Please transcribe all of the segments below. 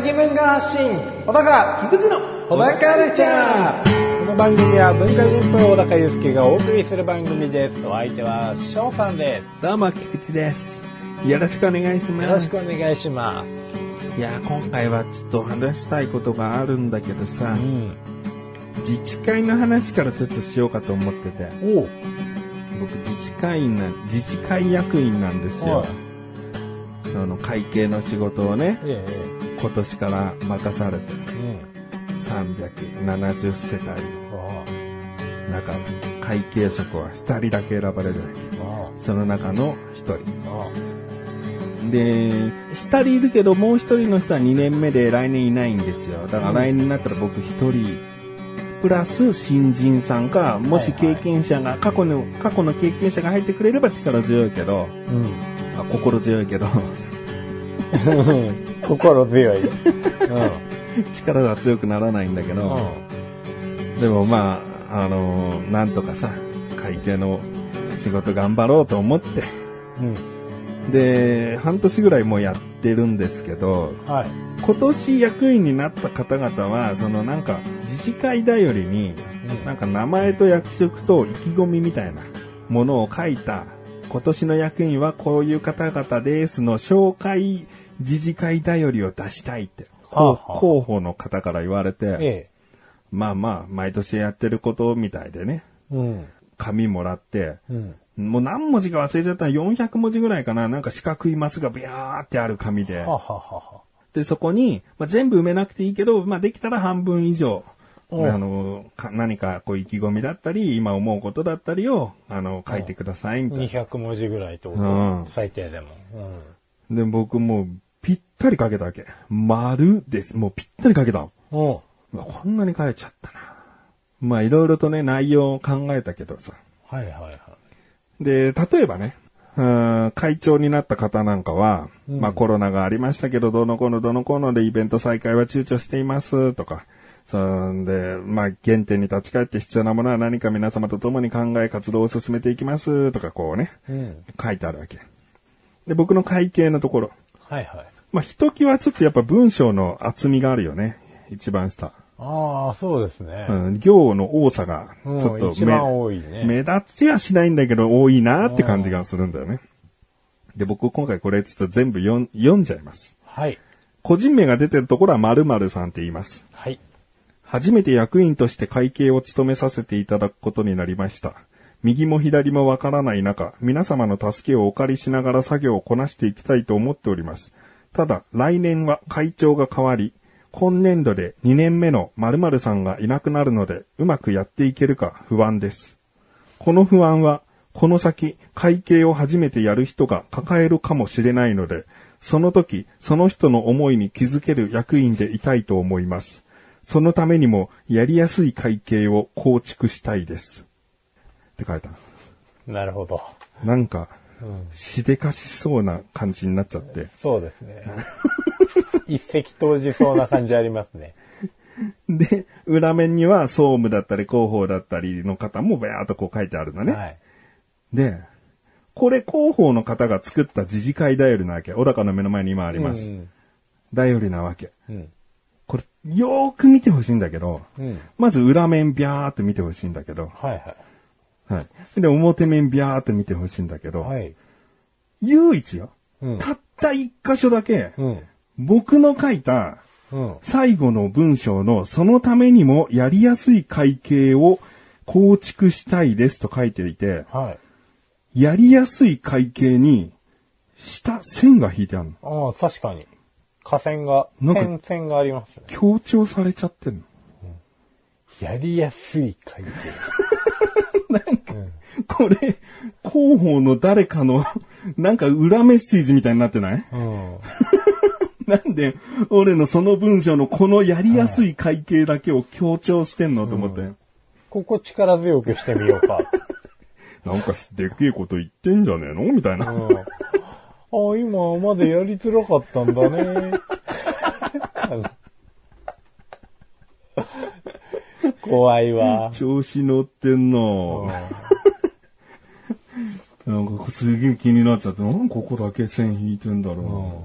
小高的文化発信。小高菊池の小高カルチャーこの番組は文化人っぽい小高祐介がお送りする番組ですお相手は翔さんですどうも、菊池です。よろしくお願いします。よろしくお願いしますいや、今回はちょっと話したいことがあるんだけどさ、うん自治会の話からちょっとしようかと思ってて、おう僕自治会員な、自治会役員なんですよ。あの、会計の仕事をね、ええ今年から任されて、えうん370世帯。あの中、会計職は2人だけ選ばれるわけ。その中の1人。あで、2人いるけど、もう1人の人は2年目で来年いないんですよ。だから来年になったら僕1人、プラス新人さんか、もし経験者が、過去の、過去の経験者が入ってくれれば力強いけど、うん。あ心強いけど、心強い。うん。力が強くならないんだけど、でもまあ、あのなんとかさ、会計の仕事頑張ろうと思って、うん。で、半年ぐらいもうやってるんですけど、はい。今年役員になった方々は、そのなんか、自治会だよりに、なんか名前と役職と意気込みみたいなものを書いた、今年の役員はこういう方々ですの紹介自治会だよりを出したいって、はあはあ広報の方から言われて、えまあまあ、毎年やってることみたいでね、え。うん。紙もらって、うん。もう何文字か忘れちゃったら400文字ぐらいかな、なんか四角いマスがビャーってある紙で、はははは。で、そこに、まあ、全部埋めなくていいけど、まあ、できたら半分以上、あうんの、か何かこう意気込みだったり、今思うことだったりを、あの、書いてください、みたい200文字ぐらいってこと、うん最低でも。うん。な。で、僕もう、ぴったり書けたわけ。丸です。もうぴったり書けたの。おうわこんなに書いちゃったな。まあ、いろいろとね、内容を考えたけどさ。はいはいはい。で、例えばね、うん会長になった方なんかは、うんまあコロナがありましたけど、どのこのどのこのでイベント再開は躊躇していますとか、そんで、まあ原点に立ち返って必要なものは何か皆様と共に考え活動を進めていきますとかこうね、うん。書いてあるわけ。で、僕の会計のところ。はいはい。まあひときわちょっとやっぱ文章の厚みがあるよね。一番下。ああ、そうですね。うん、行の多さが、ちうんょっと一番多いね目立ちはしないんだけど、多いなって感じがするんだよね。で、僕今回これちょっと全部読ん読んじゃいます。はい。個人名が出てるところは〇〇さんって言います。はい。初めて役員として会計を務めさせていただくことになりました。右も左もわからない中、皆様の助けをお借りしながら作業をこなしていきたいと思っております。ただ、来年は会長が変わり、今年度で2年目の〇〇さんがいなくなるので、うまくやっていけるか不安です。この不安は、この先、会計を初めてやる人が抱えるかもしれないので、その時、その人の思いに気づける役員でいたいと思います。そのためにも、やりやすい会計を構築したいです。って書いた。なるほど。なんか、うん。しでかしそうな感じになっちゃって。そうですね。一石投じそうな感じありますね。で、裏面には総務だったり広報だったりの方もバーっとこう書いてあるのね。はい。で、これ広報の方が作った自治会だよりなわけ。小高の目の前に今あります。うん。だよりなわけ。うん。これ、よーく見てほしいんだけど、うん。まず裏面ビャーって見てほしいんだけど、はいははい。で、表面ビャーって見てほしいんだけど、い。はい。唯一よ、うん。たった一箇所だけ、うん。僕の書いたうん。最後の文章のそのためにもやりやすい会計を構築したいですと書いていて、はい。やりやすい会計に下線が引いてあるの。ああ、確かに。河川が、点線がありますね。強調されちゃってるの。やりやすい会計。これ、広報の誰かの、なんか裏メッセージみたいになってない？うん。なんで、俺のその文章のこのやりやすい会計だけを強調してんのと思って。ここ力強くしてみようか。なんかでけえこと言ってんじゃねえの？みたいな。うん。あ、今までやりづらかったんだね。こ怖いわ。調子乗ってんななんかすげえ気になっちゃって、なんかここだけ線引いてんだろ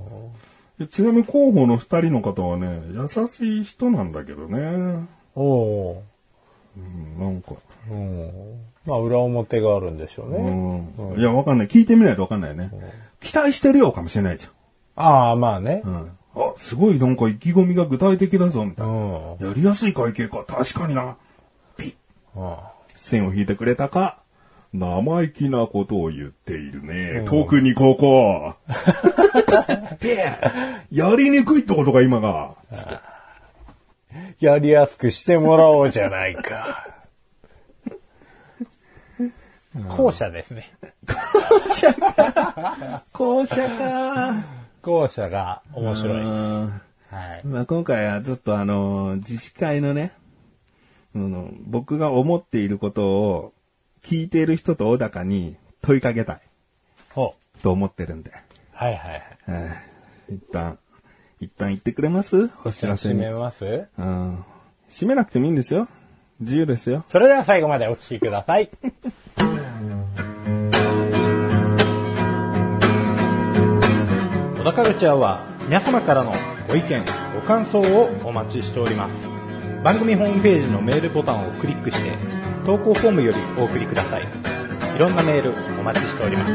うな。でちなみに候補の二人の方はね、優しい人なんだけどね。おおうんなんか。ー。うん。まあ、裏表があるんでしょうね。うん。いや、わかんない。聞いてみないとわかんないよね。期待してるよかもしれないじああ、まあねゃ。ん。うん。あ、すごいなんか意気込みが具体的だぞ、みたいな。うん。やりやすい会計か。確かにな。ピッ。うん線を引いてくれたか。生意気なことを言っているね。特にここ。で、やりにくいってことか、今が。やりやすくしてもらおうじゃないか。後者ですね。校舎か。後者が面白いです。うんはい。まあ、今回はちょっとあの、自治会のね、あの僕が思っていることを聞いている人と小高に問いかけたいほう。と思ってるんで。はいはいはい。えー一旦、一旦言ってくれます？お知らせに。締めます？うん。閉めなくてもいいんですよ。自由ですよ。それでは最後までお聞きください。小田カルチャーは皆様からのご意見、ご感想をお待ちしております。番組ホームページのメールボタンをクリックして投稿フォームよりお送りください。いろんなメールお待ちしております。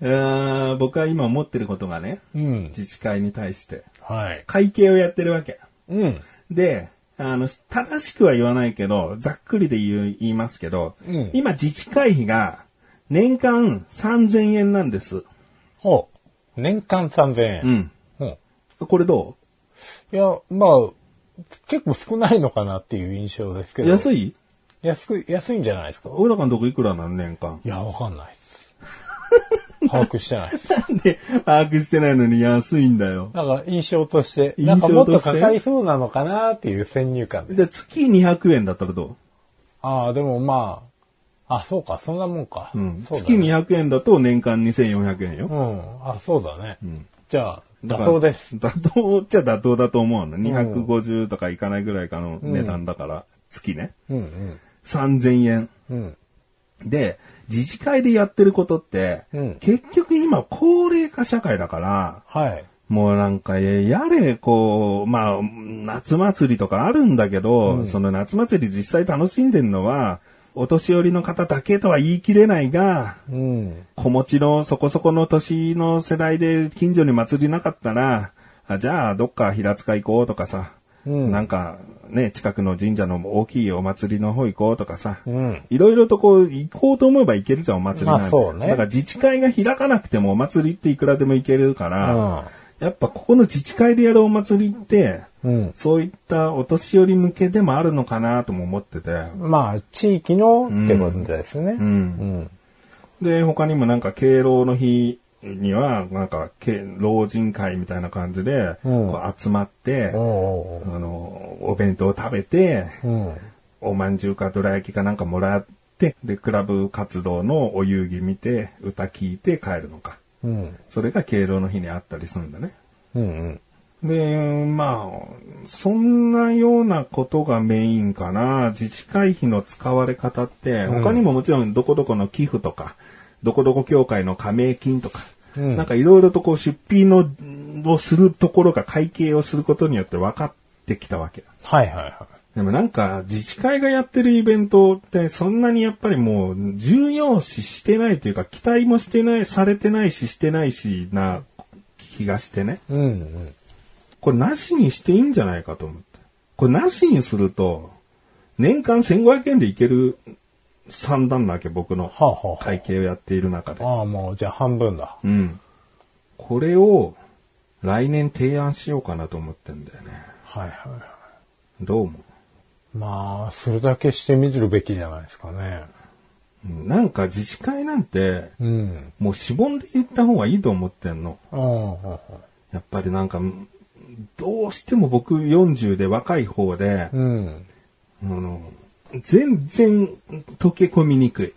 えー僕は今思ってることがね、うん。自治会に対して、はい。会計をやってるわけ。うん。で、あの、正しくは言わないけど、ざっくりで言う言いますけど、うん今自治会費が年間3000円なんです。ほう。年間3000円。うん。うん。これどいや、まあ、結構少ないのかなっていう印象ですけど。安い？安く、安いんじゃないですか？俺らのとこいくらなの年間？いや、わかんないです。把握してないです。なんで把握してないのに安いんだよ。なんか印象として、印なんかもっ象とかかりそうなのかなっていう先入観で。で、月200円だったらどああ、でもまあ、あ、そうか、そんなもんか。ううん。そうだ月ね。200円だと年間2400円よ。うん。あ、そうだね。んじゃあ、妥当です。。妥当っちゃ妥当だと思うの。250とかいかないぐらいかの値段だから、月ね。うんうん。3000円。うん。で、自治会でやってることって、うん結局今高齢化社会だから、はい。もうなんか、やれ、こう、まあ、夏祭りとかあるんだけど、その夏祭り実際楽しんでるのは、お年寄りの方だけとは言い切れないが、うん。子持ちのそこそこの年の世代で近所に祭りなかったら、あじゃあどっか平塚行こうとかさ、うんなんかね、近くの神社の大きいお祭りの方行こうとかさ、うん。いろいろとこう、行こうと思えば行けるじゃん、お祭りなんて。まあそうねだから自治会が開かなくてもお祭りっていくらでも行けるから、うんやっぱここの自治会でやるお祭りって、うん。そういったお年寄り向けでもあるのかなとも思ってて。まあ、地域のってことですね。う。うんん。で、他にもなんか敬老の日には、なんか、け老人会みたいな感じで、集まって、おうあの、お弁当を食べて。おまんじゅうかどら焼きかなんかもらって、で、クラブ活動のお遊戯見て、歌聞いて帰るのか。うん。それが敬老の日にあったりするんだね。うん。で、まあ、そんなようなことがメインかな。自治会費の使われ方って、他にももちろんどこどこの寄付とか、どこどこ協会の加盟金とか、うんなんかいろいろとこう出費の、をするところが会計をすることによって分かってきたわけだ。はいはいはでもなんか自治会がやってるイベントってそんなにやっぱりもう重要視してないというか期待もしてない、されてないししてないしな気がしてね。い。うんうん。これなしにしていいんじゃないかと思って。これなしにすると、年間1500円でいける算段なわけ、僕の会計をやっている中で。あ、ああ、もうじゃあ半分だ。うん。これを来年提案しようかなと思ってんだよね。はいはいはい。どう思まあ、それだけしてみるべきじゃないですかね。なんか自治会なんて、うん。もうしぼんで言った方がいいと思ってんの。やっぱりなんか、どうしても僕40で若い方で、うん。あの全然溶け込みにくい。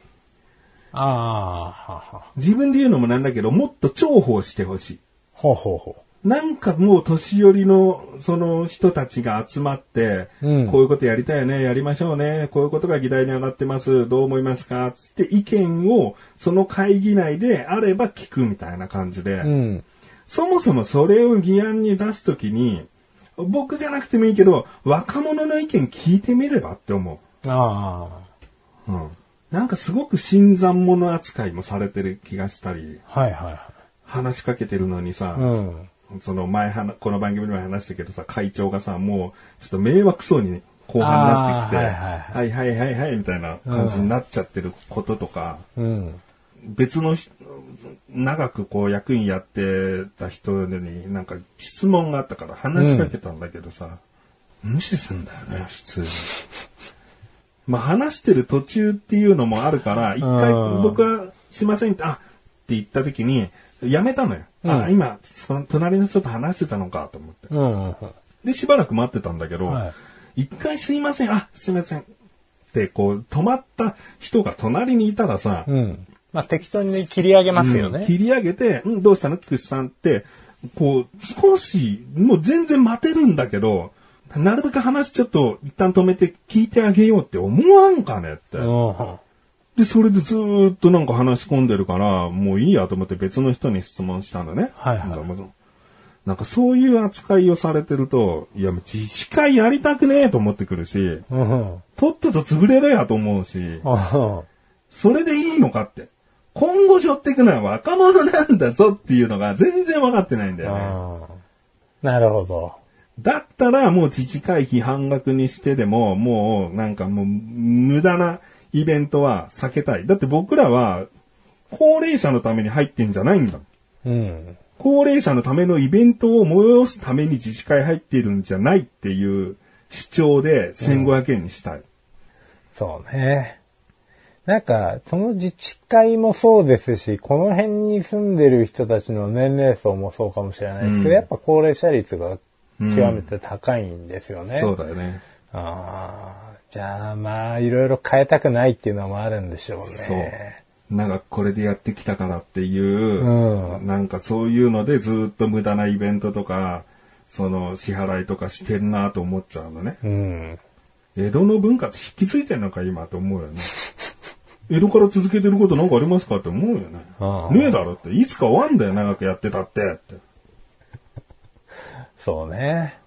ああ。自分で言うのもなんだけど、もっと重宝してほしい。ほうほうほなんかもう年寄りのその人たちが集まって、うんこういうことやりたいよね、やりましょうね、こういうことが議題に上がってます、どう思いますかつって意見をその会議内であれば聞くみたいな感じで、う。うん。そもそもそれを議案に出すときに、僕じゃなくてもいいけど、若者の意見聞いてみればって思あう。うん。なんかすごく新参者扱いもされてる気がしたり、あ。はいはいは話しかけてるのにさ、い。うん。その前はな、この番組でも話したけどさ、会長がさ、もう、ちょっと迷惑そうに後半になってきて、はいはいはいはいはいみたいな感じになっちゃってることとか、うん。別の人長くこう役員やってた人になんか質問があったから話しかけたんだけどさ、無視すんだよね、普通に。まあ話してる途中っていうのもあるから、一回うん僕はすいませんって、あって言った時に、やめたのよ。あ、うん今、その隣の人と話してたのかと思って。うん。で、しばらく待ってたんだけど、は一回すいません、あ、すいません。って、こう、止まった人が隣にいたらさ、うん。まあ適当に切り上げますよね。うん切り上げて、うん、どうしたの？菊池さんって、こう、少し、もう全然待てるんだけど、なるべく話ちょっと一旦止めて聞いてあげようって思わんかねって。うん。で、それでずーっとなんか話し込んでるから、もういいやと思って別の人に質問したのね。はいはいなんかもうなんかそういう扱いをされてると、いや、もう自治会やりたくねえと思ってくるし、うん。とっとと潰れろやと思うし、うん。それでいいのかって。今後背負っていくのは若者なんだぞっていうのが全然分かってないんだよね。なるほど。だったらもう自治会費半額にしてでも、もうなんかもう無駄なイベントは避けたい。だって僕らは高齢者のために入ってんじゃないんだ。うん。高齢者のためのイベントを催すために自治会入っているんじゃないっていう主張で1500円にしたい。そうね。なんか、その自治会もそうですし、この辺に住んでる人たちの年齢層もそうかもしれないですけど、うんやっぱ高齢者率が極めて高いんですよね。そうだよね。ああ、じゃあまあ、いろいろ変えたくないっていうのもあるんでしょうね。そう。なんかこれでやってきたからっていう、うんなんかそういうのでずっと無駄なイベントとか、その支払いとかしてるなと思っちゃうのね。うん。江戸の文化って引き継いでんのか今と思うよね。江戸から続けてることなんかありますかって思うよね。ああねえだろって。いつか終わんだよ、長くやってたって。って。そうね。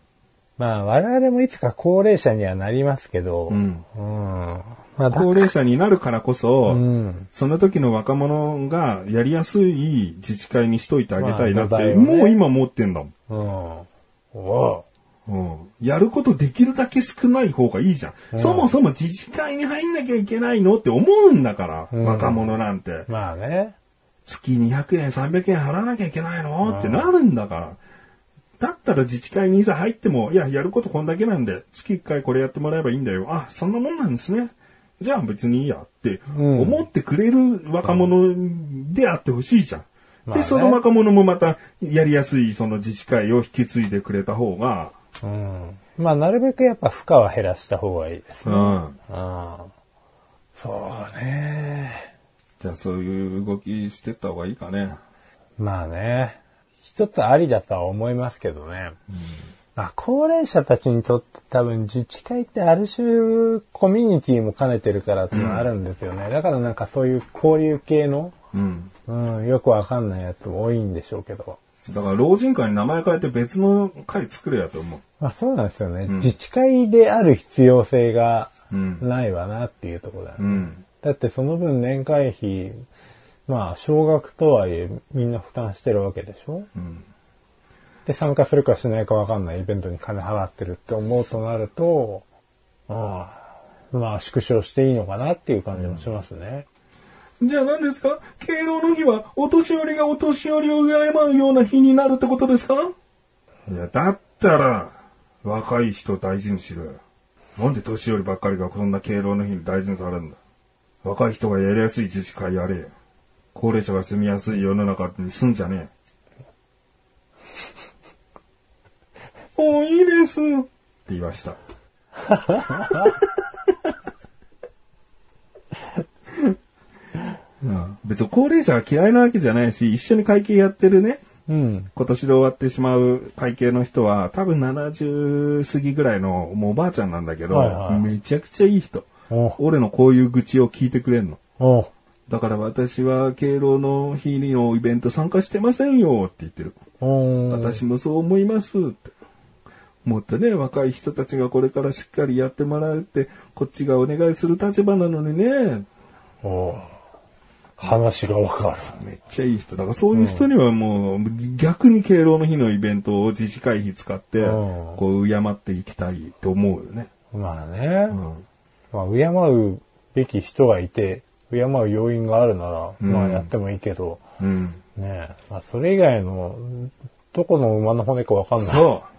まあ、我々もいつか高齢者にはなりますけど、うん。うん。まあ、だ高齢者になるからこそ、うん。その時の若者がやりやすい自治会にしといてあげたいなって、まあねもう今思ってんだもん。うん。おうんやることできるだけ少ない方がいいじゃん。うんそもそも自治会に入んなきゃいけないのって思うんだから、うん若者なんて。まあね。月200円、300円払わなきゃいけないのってなるんだから。だったら自治会にいざ入っても、いや、やることこんだけなんで、月1回これやってもらえばいいんだよ。あ、そんなもんなんですね。じゃあ別にいいやってうん思ってくれる若者であってほしいじゃん。で、まあねその若者もまたやりやすいその自治会を引き継いでくれた方が、うん。まあ、なるべくやっぱ負荷は減らした方がいいですね。うん。うん。そうね。じゃあそういう動きしてった方がいいかね。まあね。一つありだとは思いますけどね。まあ、高齢者たちにとって多分自治会ってある種コミュニティも兼ねてるからっていうのはあるんですよね。だからなんかそういう交流系の、うん。うん、よくわかんないやつも多いんでしょうけど。だから老人会に名前変えて別の会作れやと思う。まあそうなんですよね。ん自治会である必要性がうん。ないわなっていうところだね。うん。だってその分年会費、まあ少額とはいえみんな負担してるわけでしょ？うん。で、参加するかしないかわかんないイベントに金払ってるって思うとなると、ああまあ縮小していいのかなっていう感じもしますね。じゃあ何ですか？敬老の日はお年寄りがお年寄りを敬うような日になるってことですか？いや、だったら、若い人を大事にしろよ。なんで年寄りばっかりがそんな敬老の日に大事にされるんだ？若い人がやりやすい自治会やれよ。高齢者が住みやすい世の中に住んじゃねえ。もういいです。って言いました。うん別に高齢者が嫌いなわけじゃないし、一緒に会計やってるね、今年で終わってしまう会計の人は、多分70過ぎぐらいの、もうおばあちゃんなんだけど、はいはいめちゃくちゃいい人。お俺のこういう愚痴を聞いてくれんの。おだから私は敬老の日のイベント参加してませんよって言ってる。お私もそう思いますって。もっとね、若い人たちがこれからしっかりやってもらうって、こっちがお願いする立場なのにね、お話がわかめっちゃいい人。だからそういう人にはもう、逆に敬老の日のイベントを自治会費使って、うんこう、敬っていきたいと思うよね。る。まあね。うん。まあ、敬うべき人がいて、敬う要因があるなら、うんまあやってもいいけど、うん。ねえ。まあ、それ以外の、どこの馬の骨かわかんない。そう。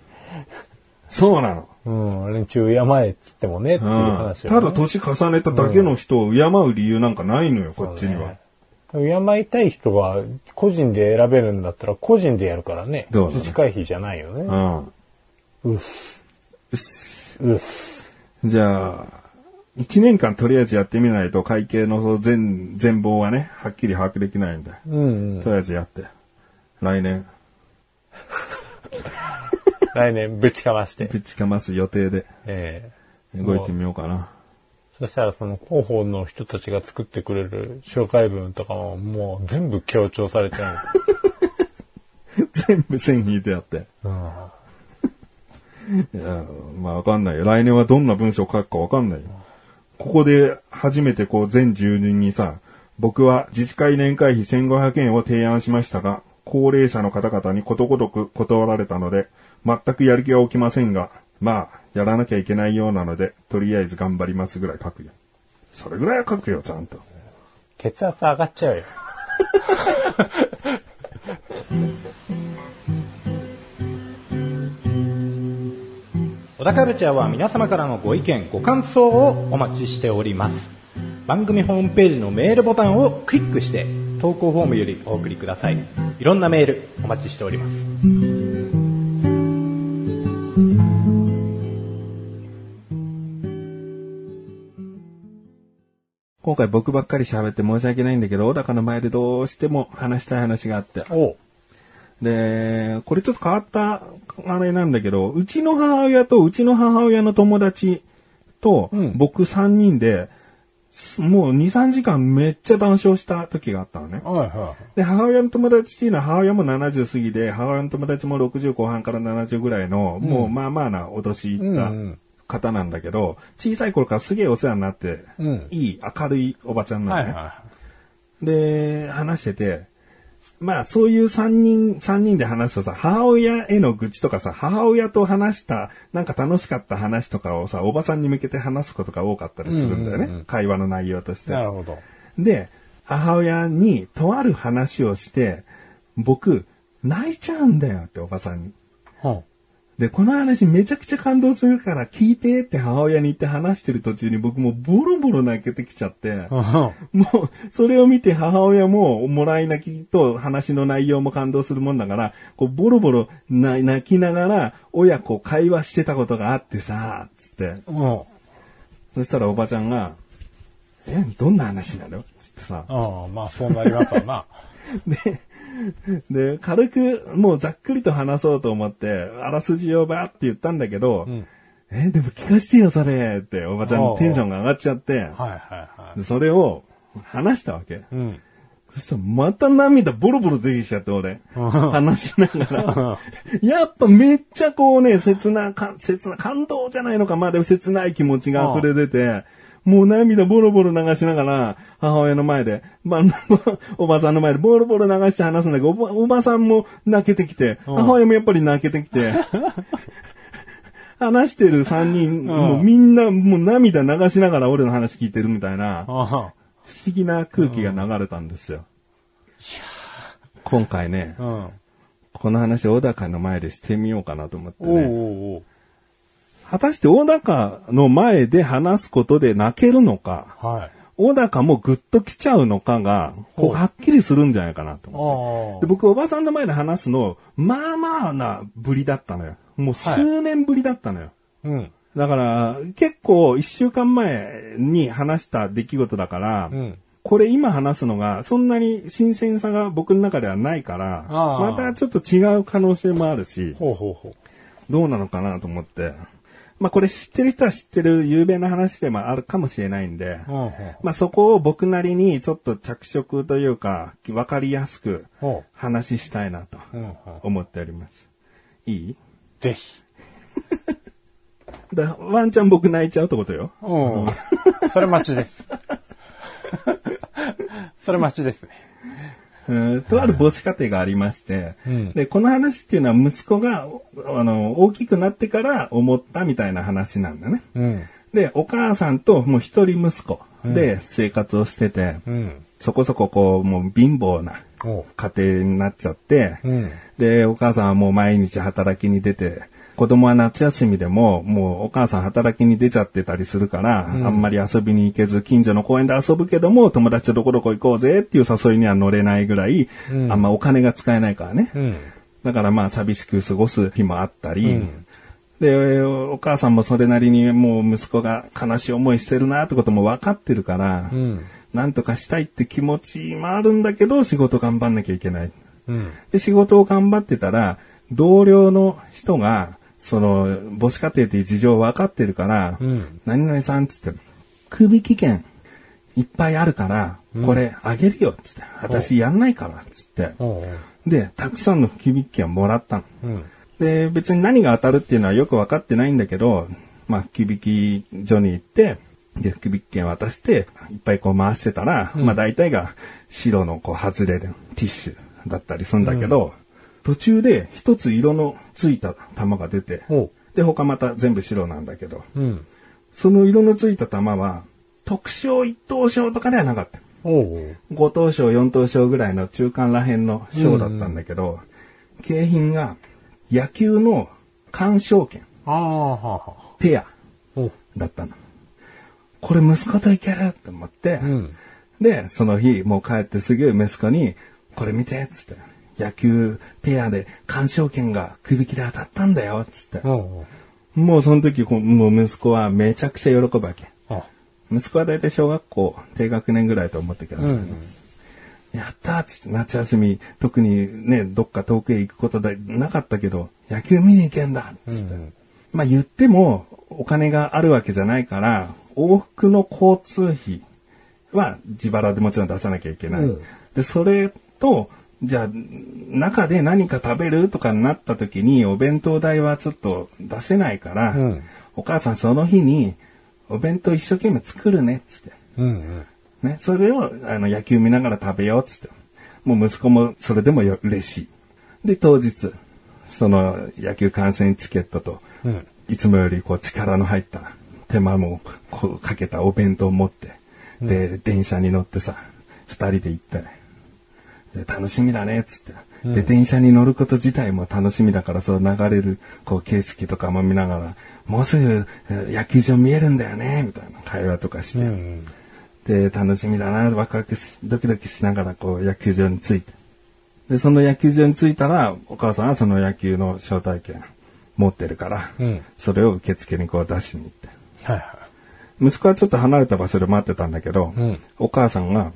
そうなの。うん、連中敬えって言ってもね、っていううん。話ただ年重ねただけの人を敬う理由なんかないのよ、こっちには。敬いたい人が個人で選べるんだったら個人でやるからね。そう自治会費じゃないよね。うん。うっす。うっすうっす。じゃあ、一年間とりあえずやってみないと会計の全、全貌はね、はっきり把握できないんで。うん、うん。とりあえずやって。来年、来年ぶちかまして。ぶちかます予定でええ動いてみようかな。そしたらその広報の人たちが作ってくれる紹介文とかももう全部強調されちゃ 全部線引いてやって。う。うん。いや、まあわかんないよ。来年はどんな文章を書くかわかんないよ。ここで初めてこう全住人にさ、僕は自治会年会費1500円を提案しましたが、高齢者の方々にことごとく断られたので、全くやる気は起きませんが、まあ、やらなきゃいけないようなので、とりあえず頑張りますぐらい書くよ。それぐらいは書くよ、ちゃんと。血圧上がっちゃうよ。小田カルチャーは皆様からのご意見、ご感想をお待ちしております。番組ホームページのメールボタンをクリックして、投稿フォームよりお送りください。いろんなメールお待ちしております。今回僕ばっかり喋って申し訳ないんだけど、小高の前でどうしても話したい話があって。おで、これちょっと変わったあれなんだけど、うちの母親とうちの母親の友達とうん僕3人で、もう2、3時間めっちゃ談笑した時があったのね。はいはで、母親の友達っていうのは母親も70過ぎで、母親の友達も60後半から70ぐらいの、もうまあまあなお年いったうんうん方なんだけど、小さい頃からすげえお世話になって、うんいい明るいおばちゃんい。なのね。はいはで、話してて、まあそういう三人、三人で話すとさ、母親への愚痴とかさ、母親と話した、なんか楽しかった話とかをさ、おばさんに向けて話すことが多かったりするんだよね。うんうんうん会話の内容としい。て。なるほど。で、母親にとある話をして、僕、泣いちゃうんだよっておばさんに。はで、この話めちゃくちゃ感動するから聞いてって母親に言って話してる途中に僕もボロボロ泣けてきちゃって、あ。もう、それを見て母親も、もらい泣きと話の内容も感動するもんだから、こう、ボロボロな泣きながら、親子会話してたことがあってさ、つって。うん。そしたらおばちゃんが、え、どんな話なの？つってさ。ああ、まあそうなりますわな。で、で、軽く、もうざっくりと話そうと思って、あらすじをばーって言ったんだけど、んえ、でも聞かしてよ、それって、おばちゃんテンションが上がっちゃって、はいはいはでそれを話したわけ。い。うん。そしたらまた涙ボロボロ出てきちゃって、俺。話しながら。やっぱめっちゃこうね、切な、か切な、感動じゃないのか、まあでも切ない気持ちが溢れ出て、もう涙ボロボロ流しながら、母親の前で、まあ、おばさんの前でボロボロ流して話すんだけど、おばおばさんも泣けてきて、母親もやっぱり泣けてきて、話してる三人、もうみんなもう涙流しながら俺の話聞いてるみたいな、あ不思議な空気が流れたんですよ。今回ね。この話、小高の前でしてみようかなと思っておうね。おうおう果たして小高の前で話すことで泣けるのか、はい。小高もグッと来ちゃうのかが、こうはっきりするんじゃないかなと思って。あで僕、おばさんの前で話すの、まあまあなぶりだったのよ。もう数年ぶりだったのよ。あ。うん。だから、結構一週間前に話した出来事だから、うん。これ今話すのが、そんなに新鮮さが僕の中ではないから、またちょっと違う可能性もあるし、ほうほうほう。どうなのかなと思って。まあこれ知ってる人は知ってる有名な話でもあるかもしれないんで、まあそこを僕なりにちょっと着色というか、わかりやすく話したいなと。思っております。いい？ぜひ。だワンちゃん僕泣いちゃうってことよ。うん。それ待ちです。それ待ちですね。うんとある母子家庭がありまして、うんで、この話っていうのは息子が、あの、大きくなってから思ったみたいな話なんだね。うん。で、お母さんともう一人息子で生活をしてて、うん。そこそここう、もう貧乏な。家庭になっちゃって、うん。で、お母さんはもう毎日働きに出て、子供は夏休みでも、もうお母さん働きに出ちゃってたりするから、あんまり遊びに行けず、近所の公園で遊ぶけども、友達とどこどこ行こうぜっていう誘いには乗れないぐらい、うんあんまお金が使えないからね。うん。だからまあ寂しく過ごす日もあったり、うんで、お母さんもそれなりにもう息子が悲しい思いしてるなってことも分かってるから、うん。なんとかしたいって気持ちもあるんだけど、仕事頑張んなきゃいけない。うん。で、仕事を頑張ってたら、同僚の人が、その、母子家庭っていう事情分かってるから、うん。何々さんっつって、首危険いっぱいあるから、これあげるよっつって、私やんないからっつって。で、たくさんの福引券をもらったの。うん。で、別に何が当たるっていうのはよく分かってないんだけど、まあ、福引所に行って、で、福引券渡して、いっぱいこう回してたら、まあ大体が白のこう外れるティッシュだったりするんだけど、途中で一つ色のついた玉が出て。で、他また全部白なんだけど、うん。その色のついた玉は、特賞一等賞とかではなかった。おう。5等賞、4等賞ぐらいの中間らへんの賞だったんだけど、景品が野球の鑑賞券。ペア。だったの。これ息子といける？と思って、うん。で、その日もう帰ってすぐ息子に、これ見てっつって、野球ペアで鑑賞券が首引きで当たったんだよっつって。もうその時もう息子はめちゃくちゃ喜ぶわけ。あ。息子は大体小学校低学年ぐらいと思ってくださいね。うん。やったーっつって夏休み、特にね、どっか遠くへ行くことでなかったけど、野球見に行けんだっつって。うんまあ言っても、お金があるわけじゃないから、往復の交通費は自腹でもちろん出さなきゃいけない。うんで、それと、じゃあ、中で何か食べるとかになった時に、お弁当代はちょっと出せないから、うんお母さんその日に、お弁当一生懸命作るね、っつって。うん。ね、それを、あの、野球見ながら食べようっつって。もう息子もそれでもよ嬉しい。で、当日、その野球観戦チケットと、うん。いつもよりこう力の入った手間もこうかけたお弁当を持って、で、電車に乗ってさ、二人で行って、で楽しみだね、っつって。で、電車に乗ること自体も楽しみだから、そう流れる、こう、景色とかも見ながら、もうすぐえ野球場見えるんだよね、みたいな会話とかして。うん。で、楽しみだな、ワクワクし、ドキドキしながら、こう、野球場に着いて。で、その野球場に着いたら、お母さんはその野球の招待券持ってるから、うんそれを受付にこう出しに行って。はいは息子はちょっと離れた場所で待ってたんだけど、うんお母さんが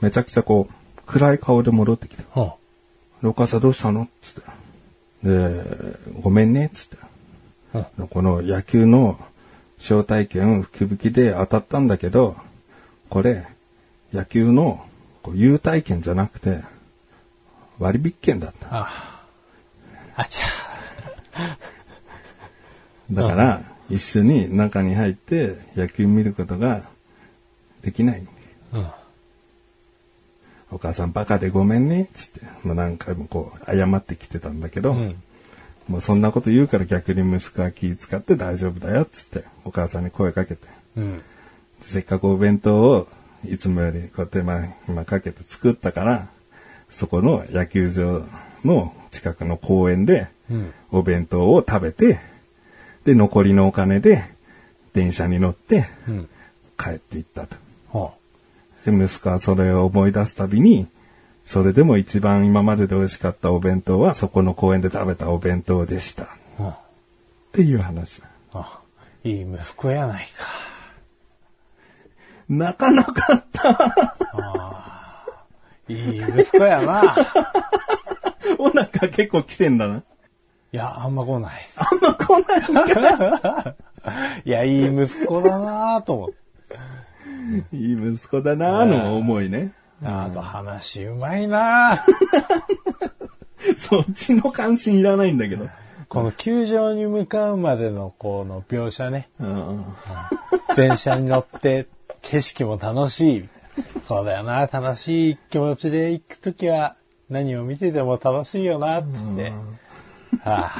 めちゃくちゃこう、暗い顔で戻ってきた。い。はでお母さんどうしたの？つって。で、ごめんね、つって。あ。この野球の招待券福引きで当たったんだけど、これ、野球のこう優待券じゃなくて、割引券だった。あ。あちゃ。だから、一緒に中に入って野球見ることができない。うん。お母さんバカでごめんね、つって、もう何回もこう謝ってきてたんだけど、うん。もうそんなこと言うから逆に息子は気使って大丈夫だよ、つって、お母さんに声かけて。うん。せっかくお弁当をいつもよりこうやってまあ今かけて作ったから、そこの野球場の近くの公園でうん。お弁当を食べて、で、残りのお金で電車に乗ってうん。帰っていったと。はで、息子はそれを思い出すたびに、それでも一番今までで美味しかったお弁当はそこの公園で食べたお弁当でした。っあ。はていう話。あ。あ。いい息子やないか。泣かなかった。いい息子やな。お腹結構来てんだな。いや、あんま来ない。あんま来ない。いや、いい息子だなと思って。いい息子だなーの思いね。あと話うまいな そっちの関心いらないんだけど。この球場に向かうまでのこの描写ね。うん電車に乗って景色も楽しい。そうだよな、楽しい気持ちで行くときは何を見てても楽しいよな、つって。はあ、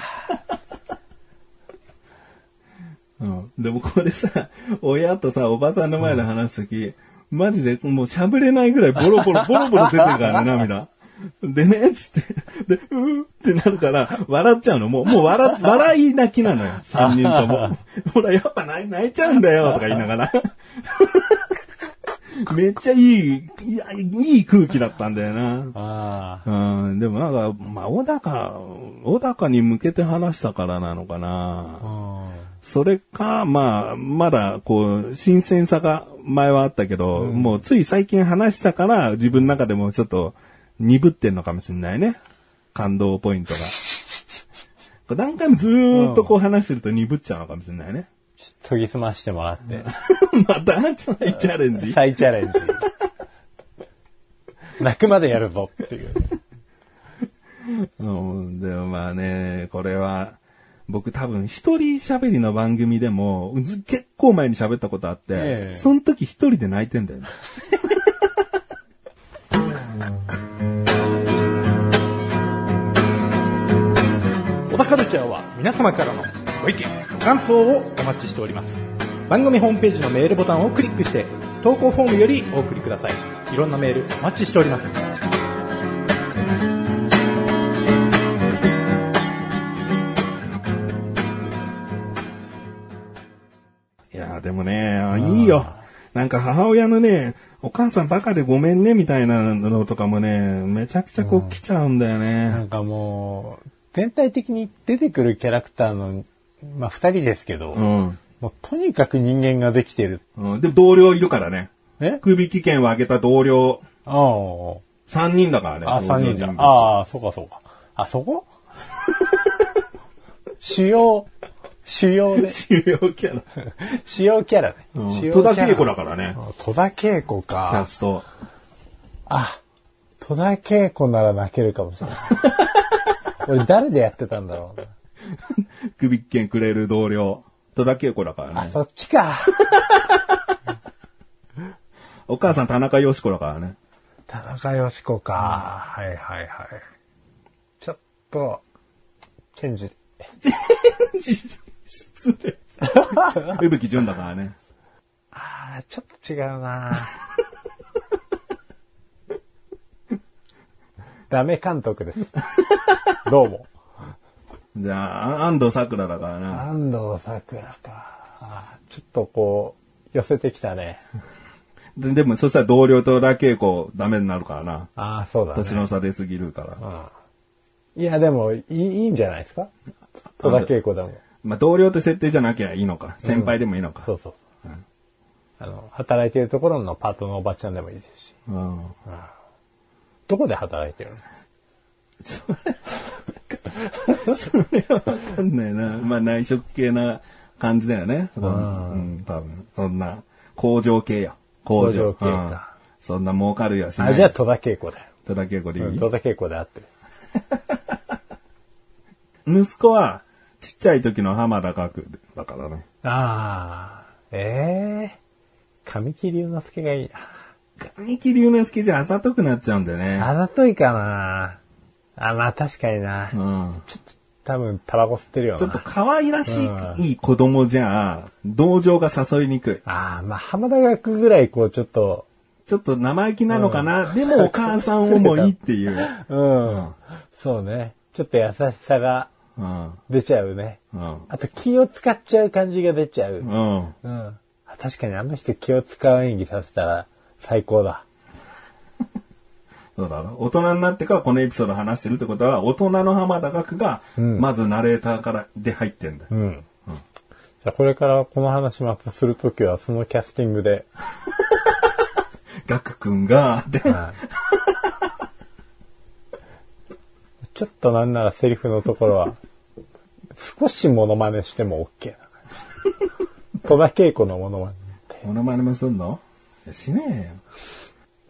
うんでもこれさ、親とさ、おばさんの前で話すとき、マジでもう喋れないぐらいボロボロ、ボロボロ出てるからね、涙。でね、つって、で、うーってなるから、笑っちゃうの。もう、もう笑、笑い泣きなのよ、三人とも。ほら、やっぱ泣い泣いちゃうんだよ、とか言いながら。めっちゃいい、いや、いい空気だったんだよな。あうん、でもなんか、まあ、小高、小高に向けて話したからなのかな。あ。それか、まあ、まだ、こう、新鮮さが前はあったけど、もうつい最近話したから、自分の中でもちょっと鈍ってんのかもしれないね。感動ポイントが。こう何回もずーっとこう話してると鈍っちゃうのかもしれないね。研ぎ澄ましてもらって。また、再チャレンジ。再チャレンジ。泣くまでやるぞっていう。うん、でもまあね、これは、僕多分一人喋りの番組でも、ず結構前に喋ったことあって、ええその時一人で泣いてんだよね。小田カルチャーは皆様からのご意見、ご感想をお待ちしております。番組ホームページのメールボタンをクリックして、投稿フォームよりお送りください。いろんなメールお待ちしております。いやーでもね、いいよ。なんか母親のね、お母さんバカでごめんねみたいなのとかもね、めちゃくちゃこう来ちゃうんだよね。なんかもう、全体的に出てくるキャラクターの、まあ二人ですけど、うん。もうとにかく人間ができてる。うん、で、同僚いるからね。え？首危険を挙げた同僚、ああ。3人だからね。あ、三人だ。あ。ああ、そうかそうか。あ、そこ？主要、主要で、主要キャラ。主要キャラね。うん主要戸田恵子だ。だからね。戸田恵子キャか。スト。あ、戸田恵子なら泣けるかもしれない。俺誰でやってたんだろうな。首危険くれる同僚。戸田恵子だからあ、ね。そっちか。お母さん田中よし子だからね。田中よし子か。はいはいはい。ちょっと、チェンジ。失礼。だからね。ああ、ちょっと違うな。ダメ監督です。どうも。じゃあ、安藤桜だからな。安藤桜か。ちょっとこう、寄せてきたね。ででも、そしたら同僚と田恵子ダメになるからな。ああ、そうだね。年の差出すぎるから。いや、でもいい、いいんじゃないですか？戸田恵子でも。まあ、同僚って設定じゃなきゃいいのか。先輩でもいいのか。そうそう。あの、働いてるところのパートのおばちゃんでもいいですし。うん。どこで働いてるの？それはわかんないな。まあ、内職系な感じだよね。うん、多分。そんな、工場系や。工場工場系かうんそんな儲かるやしない。あ、じゃあ戸田恵子だよ。戸田恵子でいい、うん戸田恵子であってる。息子は、ちっちゃい時の浜田学だからね。ああ、ええ神木隆之介がいいな。神木隆之介じゃあざとくなっちゃうんだよね。あざといかな。あ、まあ確かにな。うん。多分タバコ吸ってるよな。ちょっと可愛らしい子供じゃ、同情が誘いにくい。ああ、まあ浜田学ぐらいこうちょっと、ちょっと生意気なのかな、でもお母さん思いっていう。うん。そうね。ちょっと優しさがうん。出ちゃうね。うん。あと気を使っちゃう感じが出ちゃう。うん。うん。あ確かにあの人気を使う演技させたら最高だ。そうだろ。大人になってからこのエピソード話してるってことは、大人の浜田学が、まずナレーターからで入ってんだよ。うん。じゃあこれからこの話またするときはそのキャスティングでガク君が、って。ちょっとなんならセリフのところは、少しモノマネしても OK な感じ。戸田恵子のモノマネって。モノマネもすんの？しね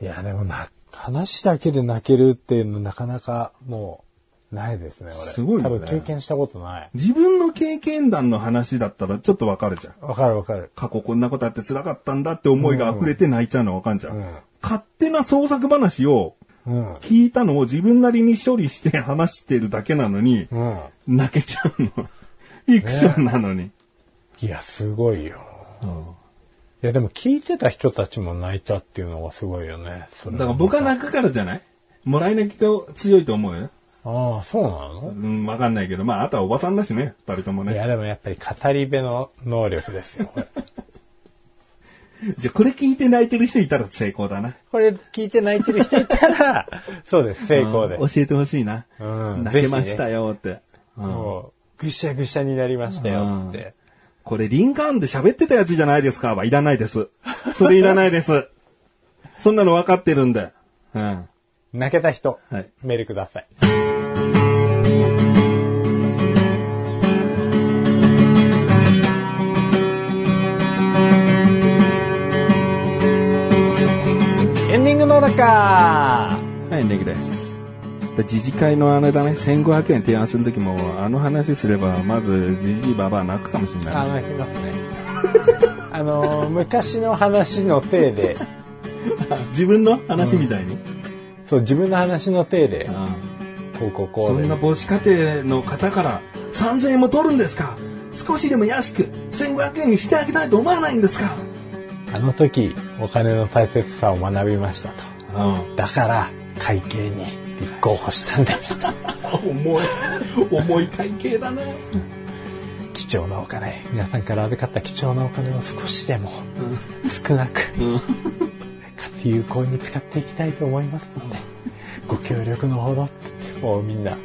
いや、でもな、話だけで泣けるっていうのなかなかもう、ないですね、俺。すごいよね多分経験したことないえよ。。自分の経験談の話だったらちょっとわかるじゃん。わかるわかる。過去こんなことあって辛かったんだって思いが溢れて泣いちゃうのはわかんじゃん。うん勝手な創作話をうん。聞いたのを自分なりに処理して話してるだけなのに、うん。泣けちゃうの。フィクションなのに。いや、すごいよ。いや、でも聞いてた人たちも泣いたっていうのがすごいよね。だから僕は泣くからじゃない？もらい泣きが強いと思うよ。ああ、そうなの？うん、わかんないけど、まあ、あとはおばさんだしね、二人ともね。いや、でもやっぱり語り部の能力ですよ、これ。じゃあ、これ聞いて泣いてる人いたら成功だな。これ聞いて泣いてる人いたら、そうです、成功でうん。教えてほしいな。うん泣けましたよって。うんもう、ぐしゃぐしゃになりましたよ、って。これ、リンカーンで喋ってたやつじゃないですかはいらないです。それいらないです。そんなの分かってるんで。うん。泣けた人、はいメールください。ディングの中はい、ネギです。で自治会のあれだね、1500円提案するときも、あの話すれば、まず、じじいばば泣くかもしれあ、ない。泣きますね。あの、昔の話の体で、自分の話みたいに？そう、自分の話の体で、うんこうこうこでそうんな。母子家庭の方から3000円も取るんですか？少しでも安く1500円にしてあげたいと思わないんですか？あの時、お金の大切さを学びましたと。うん。だから、会計に立候補したんですと。重い、重い会計だね。貴重なお金、皆さんから預かった貴重なお金を少しでも少なく、うん。かつ有効に使っていきたいと思いますので、ご協力のほどってもうみんな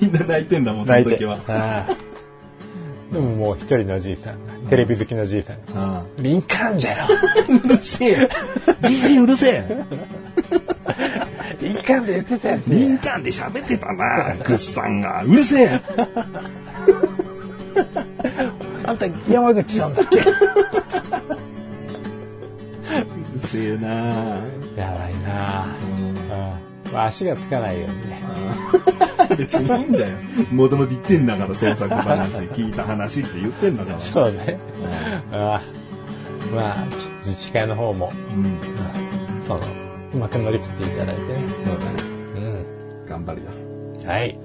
みんな泣いてんだもん、その。時は。でももう一人のじいさんが、テレビ好きのじいさんが、うリンカーンじゃろん。うるせえ。じじいうるせえ。リンカーンで言ってたやつ民や。間で喋ってたな、グッさんが。うるせえ。あんた山口さんだっけ？うるせえな。やばいなまあ足がつかないようにね。別にいいんだよ。もともと言ってんだから、創作話、聞いた話って言ってんだから。そうね。ああまあ、ち自治会の方も、うん。うんその、うまく乗り切っていただいてね。そうだね。うん。頑張るよ。はい。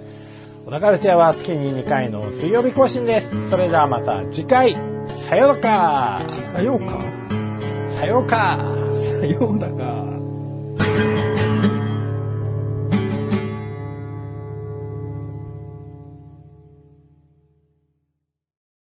小田カルチャーは月に2回の水曜日更新です。それではまた次回、さようかさようかさようかさようだか。